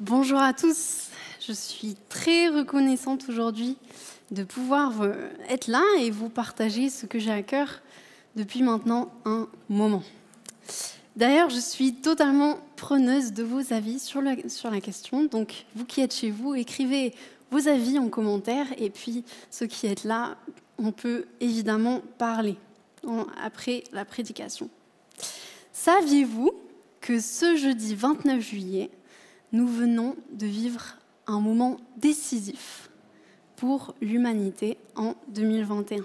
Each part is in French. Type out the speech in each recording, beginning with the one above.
Bonjour à tous, je suis très reconnaissante aujourd'hui de pouvoir euh, être là et vous partager ce que j'ai à cœur depuis maintenant un moment. D'ailleurs, je suis totalement preneuse de vos avis sur, sur la question. Donc, vous qui êtes chez vous, écrivez vos avis en commentaire. Et puis, ceux qui êtes là, on peut évidemment parler après la prédication. Saviez-vous que ce jeudi 29 juillet, nous venons de vivre un moment décisif pour l'humanité en 2021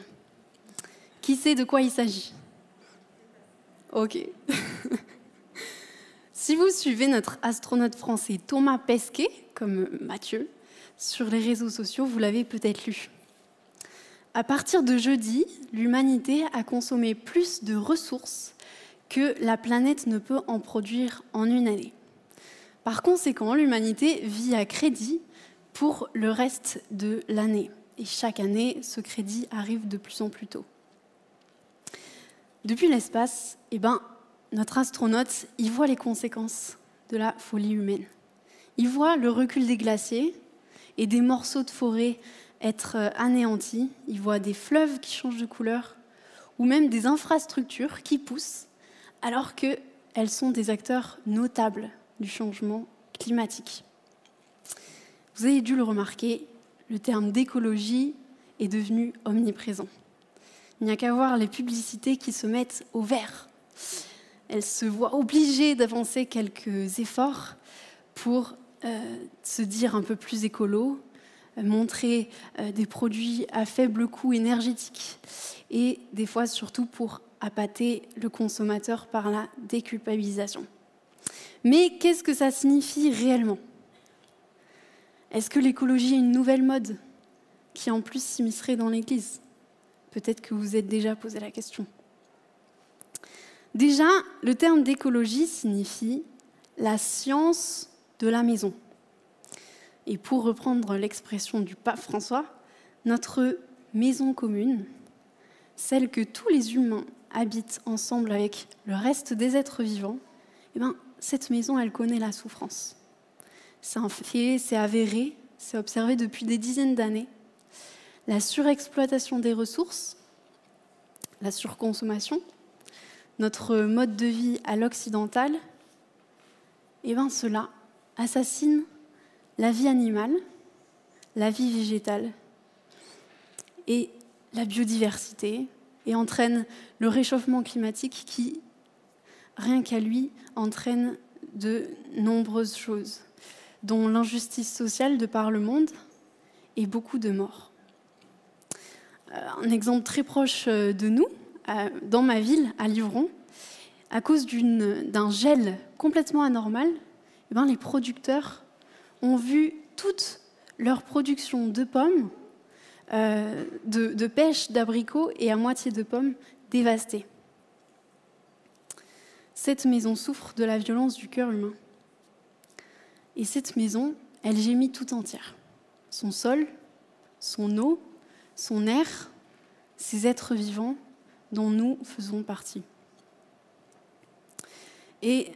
Qui sait de quoi il s'agit? Ok. si vous suivez notre astronaute français Thomas Pesquet, comme Mathieu, sur les réseaux sociaux, vous l'avez peut-être lu. À partir de jeudi, l'humanité a consommé plus de ressources que la planète ne peut en produire en une année. Par conséquent, l'humanité vit à crédit pour le reste de l'année. Et chaque année, ce crédit arrive de plus en plus tôt. Depuis l'espace, eh ben, notre astronaute y voit les conséquences de la folie humaine. Il voit le recul des glaciers et des morceaux de forêt être euh, anéantis. Il voit des fleuves qui changent de couleur ou même des infrastructures qui poussent alors qu'elles sont des acteurs notables du changement climatique. Vous avez dû le remarquer, le terme d'écologie est devenu omniprésent. Il n'y a qu'à voir les publicités qui se mettent au vert. Elles se voient obligées d'avancer quelques efforts pour euh, se dire un peu plus écolo, euh, montrer euh, des produits à faible coût énergétique et des fois surtout pour appâter le consommateur par la déculpabilisation. Mais qu'est-ce que ça signifie réellement? Est-ce que l'écologie est une nouvelle mode qui en plus s'immiscerait dans l'Église? Peut-être que vous êtes déjà posé la question. Déjà, le terme d'écologie signifie la science de la maison. Et pour reprendre l'expression du pape François, notre maison commune, celle que tous les humains habitent ensemble avec le reste des êtres vivants, eh ben, cette maison, elle connaît la souffrance. C'est un fait, c'est avéré, c'est observé depuis des dizaines d'années. La surexploitation des ressources, la surconsommation, notre mode de vie à l'occidental, eh bien cela assassine la vie animale, la vie végétale et la biodiversité, et entraîne le réchauffement climatique qui, rien qu'à lui, entraîne de nombreuses choses, dont l'injustice sociale de par le monde et beaucoup de morts. Euh, un exemple très proche euh, de nous, euh, dans ma ville, à Livron, à cause d'un gel complètement anormal, eh ben, les producteurs ont vu toute leur production de pommes euh, de, pêche d'abricots et à moitié de pommes dévastées. Cette maison souffre de la violence du cœur humain. Et cette maison, elle gémit tout entière. Son sol, son eau, son air, ces êtres vivants dont nous faisons partie. Et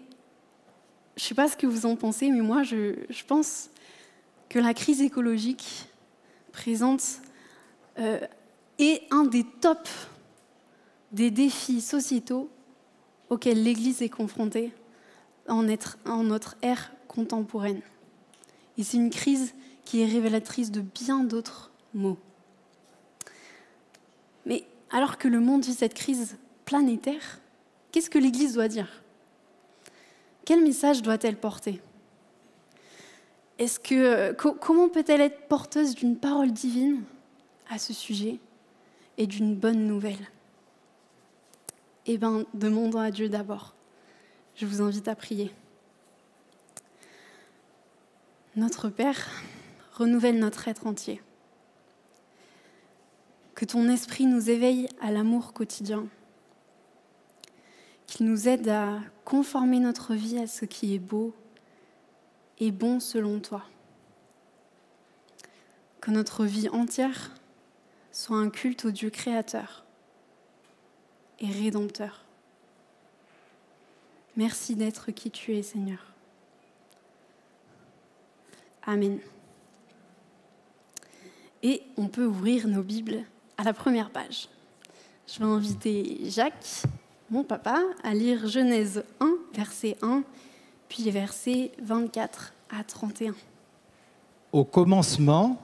je ne sais pas ce que vous en pensez, mais moi, je, pense que la crise écologique présente euh, est un des tops des défis sociétaux auxquels l'Église est confrontée en, notre ère contemporaine. Et c'est une crise qui est révélatrice de bien d'autres mots. Mais alors que le monde vit cette crise planétaire, qu'est-ce que l'Église doit dire? Quel message doit-elle porter? Est-ce que, Comment peut-elle être porteuse d'une parole divine à ce sujet et d'une bonne nouvelle? Eh bien, demandons à Dieu d'abord. Je vous invite à prier. Notre Père, renouvelle notre être entier. Que ton esprit nous éveille à l'amour quotidien. Qu'il nous aide à conformer notre vie à ce qui est beau et bon selon toi. Que notre vie entière soit un culte au Dieu créateur et rédempteur. Merci d'être qui tu es, Seigneur. Amen. Et on peut ouvrir nos Bibles à la première page. Je vais inviter Jacques, mon papa, à lire Genèse 1, verset 1, puis versets 24 à 31. Au commencement,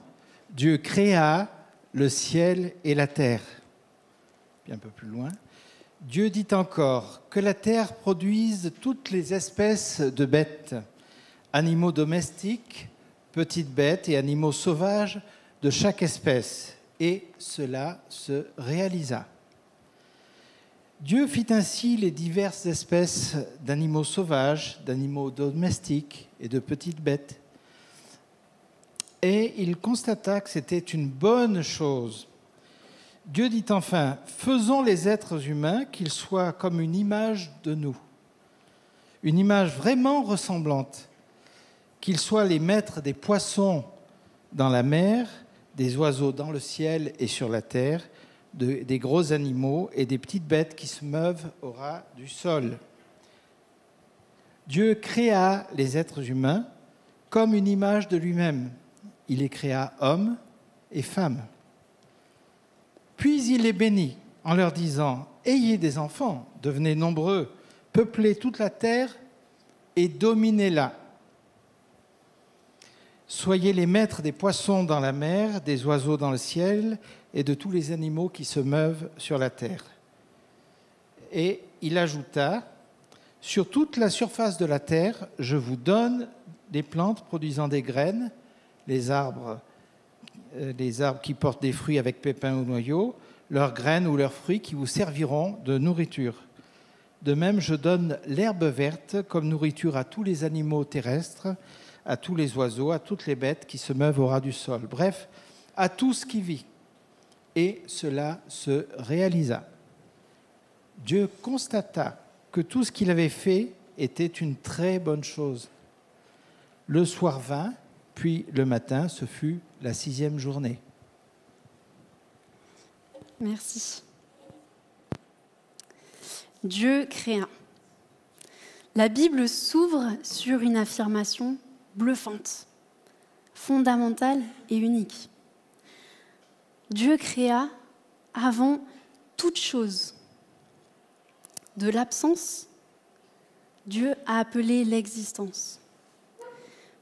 Dieu créa le ciel et la terre. Puis un peu plus loin. Dieu dit encore que la terre produise toutes les espèces de bêtes, animaux domestiques, petites bêtes et animaux sauvages de chaque espèce. Et cela se réalisa. Dieu fit ainsi les diverses espèces d'animaux sauvages, d'animaux domestiques et de petites bêtes. Et il constata que c'était une bonne chose. Dieu dit enfin, faisons les êtres humains qu'ils soient comme une image de nous, une image vraiment ressemblante, qu'ils soient les maîtres des poissons dans la mer, des oiseaux dans le ciel et sur la terre, des gros animaux et des petites bêtes qui se meuvent au ras du sol. Dieu créa les êtres humains comme une image de lui-même. Il les créa hommes et femmes. Puis il les bénit en leur disant, Ayez des enfants, devenez nombreux, peuplez toute la terre et dominez-la. Soyez les maîtres des poissons dans la mer, des oiseaux dans le ciel et de tous les animaux qui se meuvent sur la terre. Et il ajouta, Sur toute la surface de la terre, je vous donne des plantes produisant des graines, les arbres, les arbres qui portent des fruits avec pépins ou noyaux, leurs graines ou leurs fruits qui vous serviront de nourriture. De même, je donne l'herbe verte comme nourriture à tous les animaux terrestres à tous les oiseaux, à toutes les bêtes qui se meuvent au ras du sol, bref, à tout ce qui vit. Et cela se réalisa. Dieu constata que tout ce qu'il avait fait était une très bonne chose. Le soir vint, puis le matin, ce fut la sixième journée. Merci. Dieu créa. La Bible s'ouvre sur une affirmation bluffante, fondamentale et unique. Dieu créa avant toute chose. De l'absence, Dieu a appelé l'existence.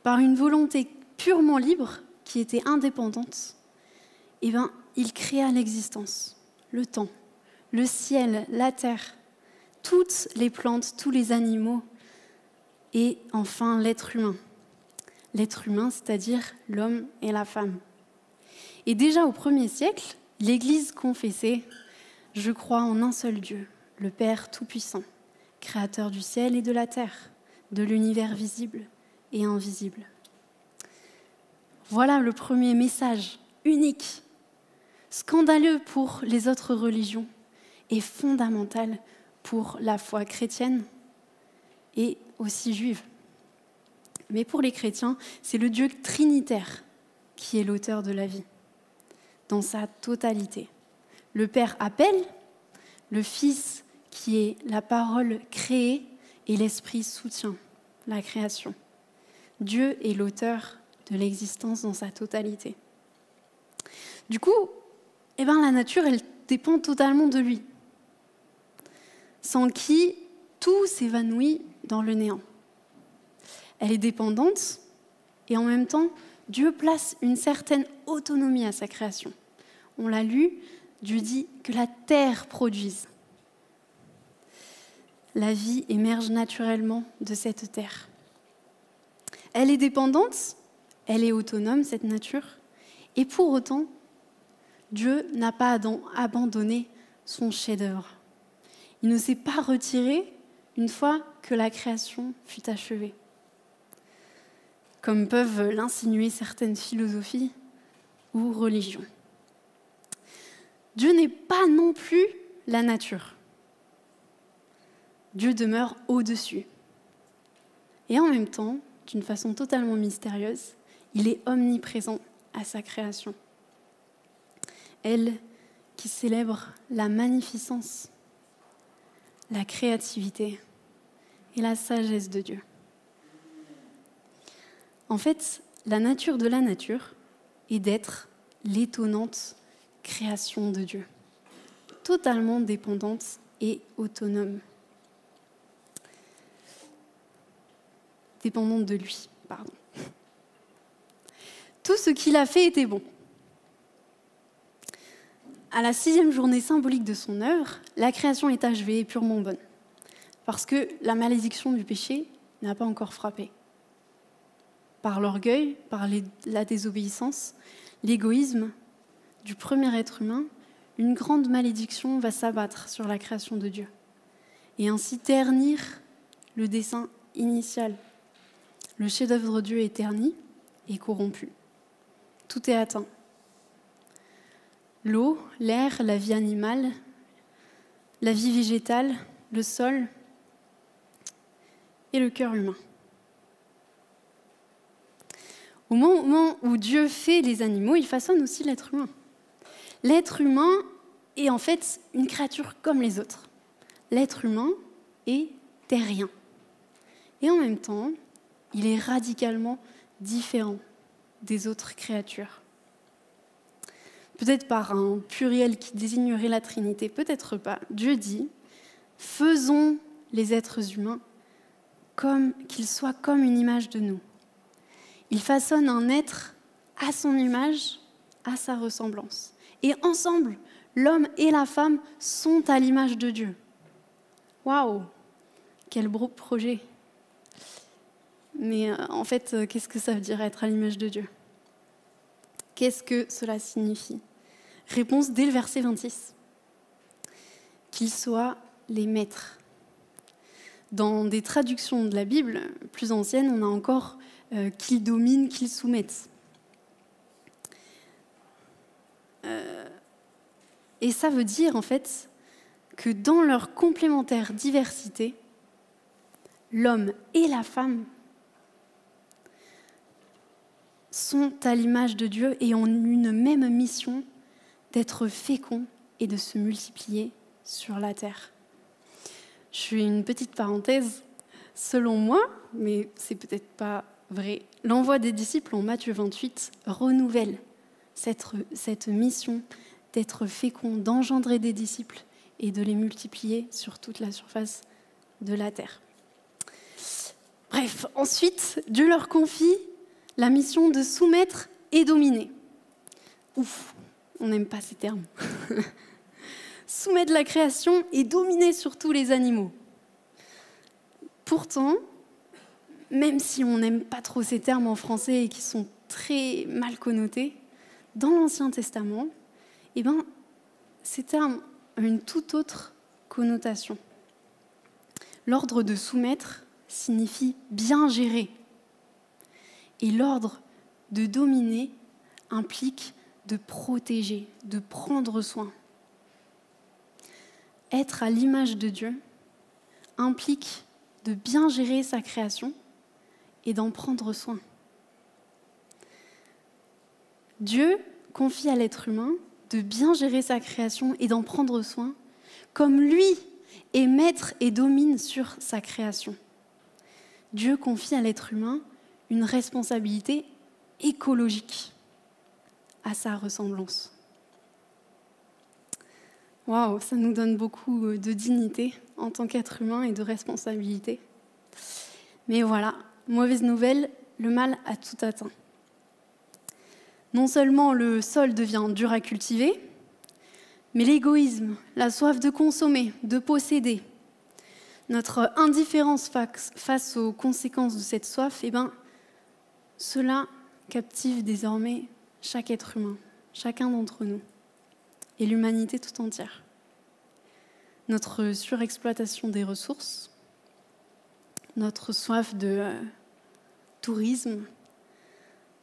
Par une volonté purement libre, qui était indépendante, eh ben, il créa l'existence, le temps, le ciel, la terre, toutes les plantes, tous les animaux et enfin l'être humain l'être humain, c'est-à-dire l'homme et la femme. Et déjà au premier siècle, l'Église confessait Je crois en un seul Dieu, le Père Tout-Puissant, Créateur du ciel et de la terre, de l'univers visible et invisible. Voilà le premier message unique, scandaleux pour les autres religions et fondamental pour la foi chrétienne et aussi juive. Mais pour les chrétiens, c'est le Dieu trinitaire qui est l'auteur de la vie, dans sa totalité. Le Père appelle, le Fils qui est la parole créée et l'Esprit soutient la création. Dieu est l'auteur de l'existence dans sa totalité. Du coup, eh ben, la nature, elle dépend totalement de lui, sans qui tout s'évanouit dans le néant elle est dépendante, et en même temps, Dieu place une certaine autonomie à sa création. On l'a lu, Dieu dit que la terre produise. La vie émerge naturellement de cette terre. Elle est dépendante, elle est autonome, cette nature, et pour autant, Dieu n'a pas abandonné son chef-d'œuvre. Il ne s'est pas retiré une fois que la création fut achevée comme peuvent l'insinuer certaines philosophies ou religions. Dieu n'est pas non plus la nature. Dieu demeure au-dessus. Et en même temps, d'une façon totalement mystérieuse, il est omniprésent à sa création. Elle qui célèbre la magnificence, la créativité et la sagesse de Dieu. En fait, la nature de la nature est d'être l'étonnante création de Dieu, totalement dépendante et autonome. Dépendante de lui, pardon. Tout ce qu'il a fait était bon. À la sixième journée symbolique de son œuvre, la création est achevée et purement bonne, parce que la malédiction du péché n'a pas encore frappé. Par l'orgueil, par la désobéissance, l'égoïsme du premier être humain, une grande malédiction va s'abattre sur la création de Dieu et ainsi ternir le dessein initial. Le chef-d'œuvre de Dieu est terni et corrompu. Tout est atteint. L'eau, l'air, la vie animale, la vie végétale, le sol et le cœur humain. Au moment où Dieu fait les animaux, il façonne aussi l'être humain. L'être humain est en fait une créature comme les autres. L'être humain est terrien. Et en même temps, il est radicalement différent des autres créatures. Peut-être par un pluriel qui désignerait la Trinité, peut-être pas. Dieu dit, faisons les êtres humains comme qu'ils soient comme une image de nous. Il façonne un être à son image, à sa ressemblance. Et ensemble, l'homme et la femme sont à l'image de Dieu. Waouh Quel beau projet Mais euh, en fait, euh, qu'est-ce que ça veut dire être à l'image de Dieu? Qu'est-ce que cela signifie? Réponse dès le verset 26. Qu'ils soient les maîtres. Dans des traductions de la Bible plus anciennes, on a encore euh, qu'ils dominent, qu'ils soumettent. Euh, et ça veut dire en fait que dans leur complémentaire diversité, l'homme et la femme sont à l'image de Dieu et ont une même mission d'être féconds et de se multiplier sur la terre. Je fais une petite parenthèse. Selon moi, mais c'est peut-être pas vrai, l'envoi des disciples en Matthieu 28 renouvelle cette, cette mission d'être fécond, d'engendrer des disciples et de les multiplier sur toute la surface de la terre. Bref, ensuite, Dieu leur confie la mission de soumettre et dominer. Ouf, on n'aime pas ces termes. soumettre la création et dominer sur tous les animaux. Pourtant, même si on n'aime pas trop ces termes en français et qui sont très mal connotés, dans l'Ancien Testament, eh ben, ces termes ont une toute autre connotation. L'ordre de soumettre signifie bien gérer. Et l'ordre de dominer implique de protéger, de prendre soin. Être à l'image de Dieu implique de bien gérer sa création et d'en prendre soin. Dieu confie à l'être humain de bien gérer sa création et d'en prendre soin, comme lui est maître et domine sur sa création. Dieu confie à l'être humain une responsabilité écologique à sa ressemblance. Waouh, ça nous donne beaucoup de dignité en tant qu'être humain et de responsabilité. Mais voilà, mauvaise nouvelle, le mal a tout atteint. Non seulement le sol devient dur à cultiver, mais l'égoïsme, la soif de consommer, de posséder, notre indifférence face aux conséquences de cette soif, eh ben, cela captive désormais chaque être humain, chacun d'entre nous, et l'humanité tout entière. Notre surexploitation des ressources, notre soif de euh, tourisme,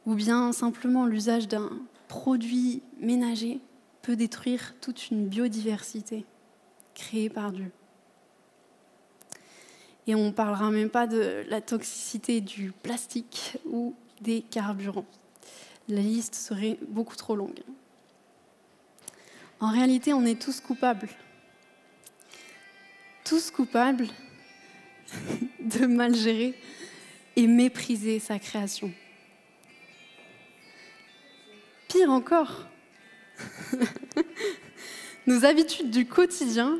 ou bien simplement l'usage d'un produit ménager peut détruire toute une biodiversité créée par Dieu. Et on ne parlera même pas de la toxicité du plastique ou des carburants. La liste serait beaucoup trop longue. En réalité, on est tous coupables. Tous coupables de mal gérer et mépriser sa création. pire encore, nos habitudes du quotidien,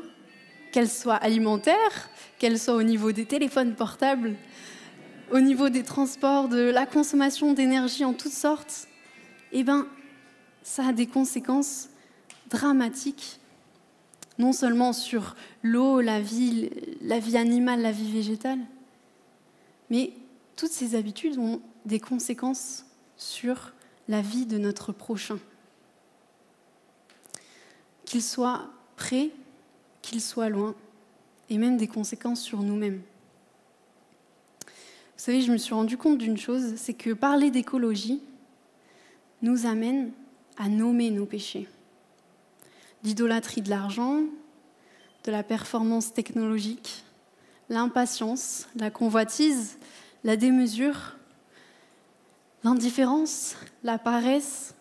qu'elles soient alimentaires, qu'elles soient au niveau des téléphones portables, au niveau des transports, de la consommation d'énergie en toutes sortes, eh ben, ça a des conséquences dramatiques, non seulement sur l'eau, la vie, la vie animale, la vie végétale, mais toutes ces habitudes ont des conséquences sur la vie de notre prochain. Qu'il soit près, qu'il soit loin, et même des conséquences sur nous-mêmes. Vous savez, je me suis rendu compte d'une chose, c'est que parler d'écologie nous amène à nommer nos péchés. L'idolâtrie de l'argent, de la performance technologique, l'impatience, la convoitise, la démesure, l'indifférence, la paresse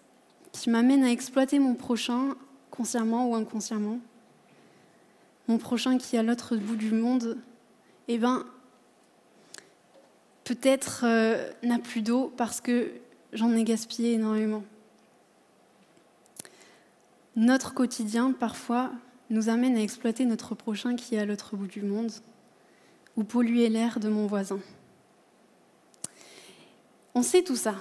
qui m'amène à exploiter mon prochain consciemment ou inconsciemment. Mon prochain qui est à l'autre bout du monde, eh ben, peut-être euh, n'a plus d'eau parce que j'en ai gaspillé énormément. Notre quotidien, parfois, nous amène à exploiter notre prochain qui est à l'autre bout du monde ou polluer l'air de mon voisin. On sait tout ça.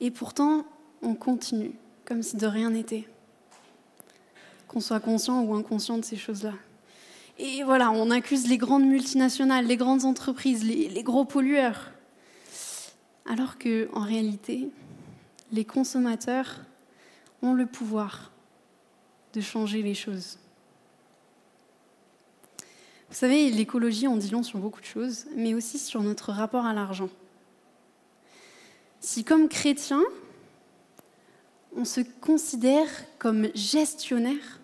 Et pourtant, on continue, comme si de rien n'était. Qu'on soit conscient ou inconscient de ces choses-là. Et voilà, on accuse les grandes multinationales, les grandes entreprises, les, gros pollueurs. Alors que, en réalité, les consommateurs ont le pouvoir de changer les choses. Vous savez, l'écologie en dit long sur beaucoup de choses, mais aussi sur notre rapport à l'argent. Si comme chrétien, on se considère comme gestionnaire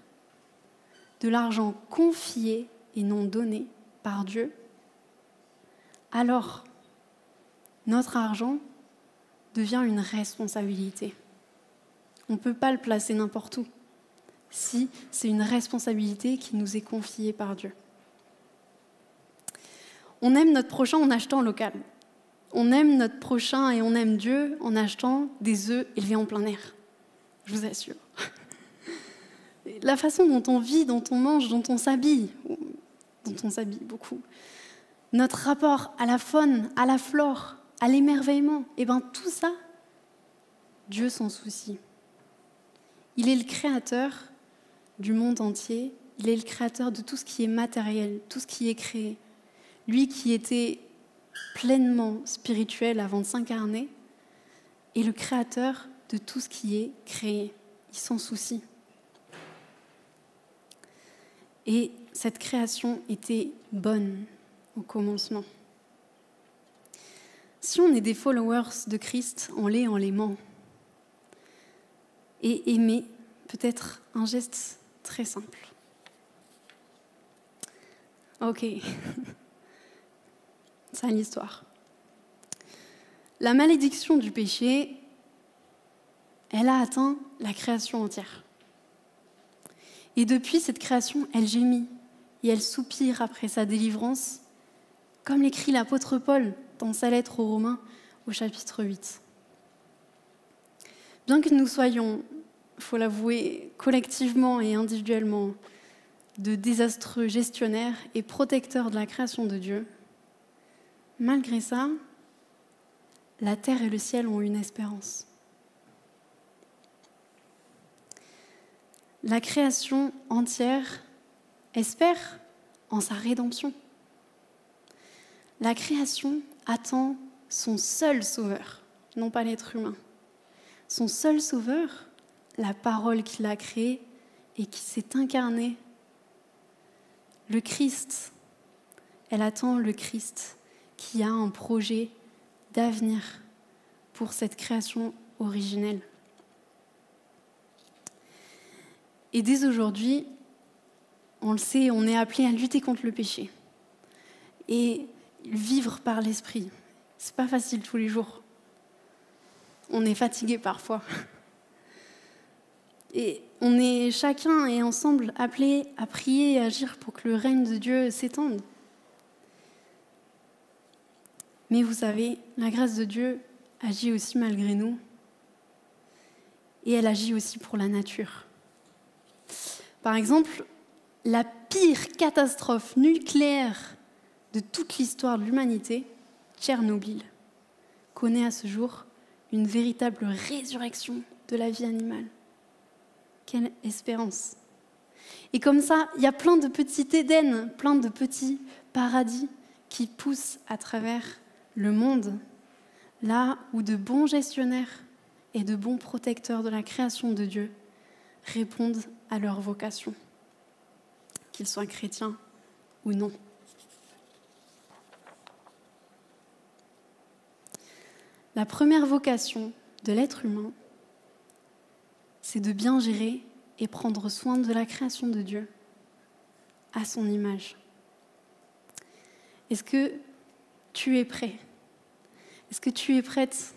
de l'argent confié et non donné par Dieu, alors notre argent devient une responsabilité. On ne peut pas le placer n'importe où si c'est une responsabilité qui nous est confiée par Dieu. On aime notre prochain en achetant local. On aime notre prochain et on aime Dieu en achetant des œufs élevés en plein air. Je vous assure. La façon dont on vit, dont on mange, dont on s'habille, dont on s'habille beaucoup, notre rapport à la faune, à la flore, à l'émerveillement, et eh bien tout ça, Dieu s'en soucie. Il est le créateur du monde entier, il est le créateur de tout ce qui est matériel, tout ce qui est créé. Lui qui était pleinement spirituel avant de s'incarner est le créateur de tout ce qui est créé. Il s'en soucie. Et cette création était bonne au commencement. Si on est des followers de Christ, on l'est en l'aimant. Et aimer peut être un geste très simple. Ok, c'est l'histoire. La malédiction du péché, elle a atteint la création entière. Et depuis cette création, elle gémit et elle soupire après sa délivrance, comme l'écrit l'apôtre Paul dans sa lettre aux Romains au chapitre 8. Bien que nous soyons, il faut l'avouer, collectivement et individuellement, de désastreux gestionnaires et protecteurs de la création de Dieu, malgré ça, la terre et le ciel ont une espérance. La création entière espère en sa rédemption. La création attend son seul sauveur, non pas l'être humain. Son seul sauveur, la parole qu'il a créée et qui s'est incarnée. Le Christ, elle attend le Christ qui a un projet d'avenir pour cette création originelle. Et dès aujourd'hui, on le sait, on est appelé à lutter contre le péché et vivre par l'esprit. C'est pas facile tous les jours. On est fatigué parfois. Et on est chacun et ensemble appelés à prier et agir pour que le règne de Dieu s'étende. Mais vous savez, la grâce de Dieu agit aussi malgré nous. et elle agit aussi pour la nature. Par exemple, la pire catastrophe nucléaire de toute l'histoire de l'humanité, Tchernobyl, connaît à ce jour une véritable résurrection de la vie animale. Quelle espérance. Et comme ça, il y a plein de petits Éden, plein de petits paradis qui poussent à travers le monde, là où de bons gestionnaires et de bons protecteurs de la création de Dieu répondent à leur vocation, qu'ils soient chrétiens ou non. La première vocation de l'être humain, c'est de bien gérer et prendre soin de la création de Dieu à son image. Est-ce que tu es prêt? Est-ce que tu es prête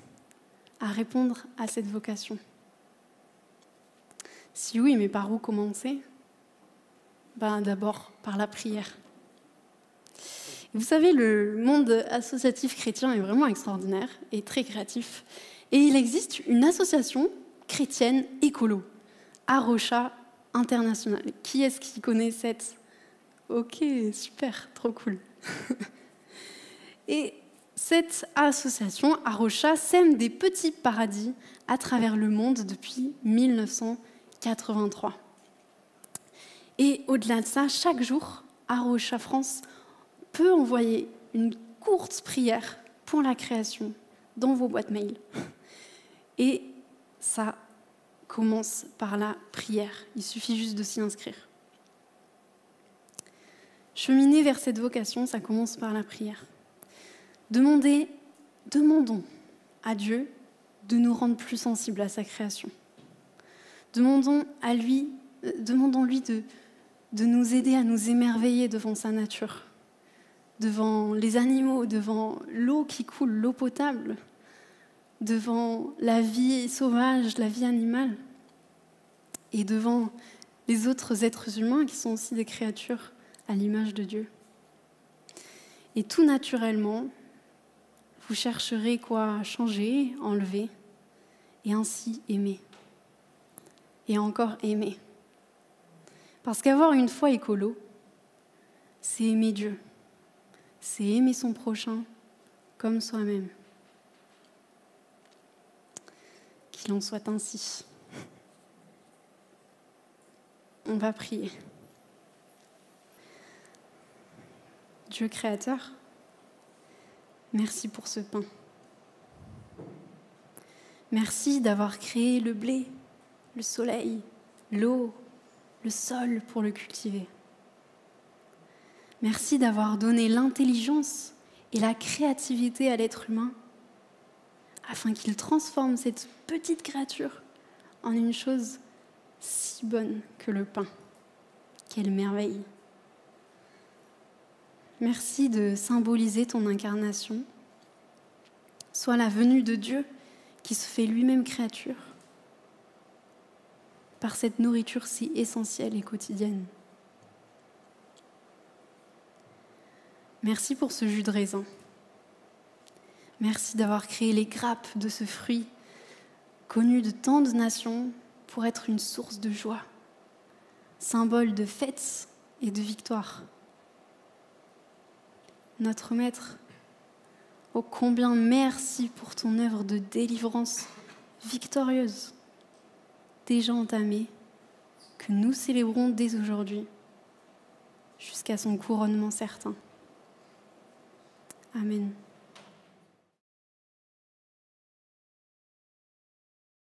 à répondre à cette vocation? Si oui, mais par où commencer? Ben, D'abord par la prière. Vous savez, le monde associatif chrétien est vraiment extraordinaire et très créatif. Et il existe une association chrétienne écolo, Arocha International. Qui est-ce qui connaît cette? Ok, super, trop cool. et cette association, Arocha, sème des petits paradis à travers le monde depuis 1983. Et au-delà de ça, chaque jour, Arocha France peut envoyer une courte prière pour la création dans vos boîtes mail. Et ça commence par la prière. Il suffit juste de s'y inscrire. Cheminer vers cette vocation, ça commence par la prière. Demandez, demandons à Dieu de nous rendre plus sensibles à sa création. Demandons à lui, euh, demandons-lui de, de nous aider à nous émerveiller devant sa nature, devant les animaux, devant l'eau qui coule, l'eau potable, devant la vie sauvage, la vie animale, et devant les autres êtres humains qui sont aussi des créatures à l'image de Dieu. Et tout naturellement, vous chercherez quoi changer, enlever, et ainsi aimer. Et encore aimer. Parce qu'avoir une foi écolo, c'est aimer Dieu c'est aimer son prochain comme soi-même. Qu'il en soit ainsi. On va prier. Dieu créateur, merci pour ce pain. Merci d'avoir créé le blé, le soleil, l'eau, le sol pour le cultiver. Merci d'avoir donné l'intelligence et la créativité à l'être humain afin qu'il transforme cette petite créature en une chose si bonne que le pain. Quelle merveille. Merci de symboliser ton incarnation, soit la venue de Dieu qui se fait lui-même créature par cette nourriture si essentielle et quotidienne. Merci pour ce jus de raisin. Merci d'avoir créé les grappes de ce fruit, connu de tant de nations, pour être une source de joie, symbole de fêtes et de victoire. Notre Maître, ô combien merci pour ton œuvre de délivrance victorieuse, déjà entamée, que nous célébrons dès aujourd'hui, jusqu'à son couronnement certain. Amen.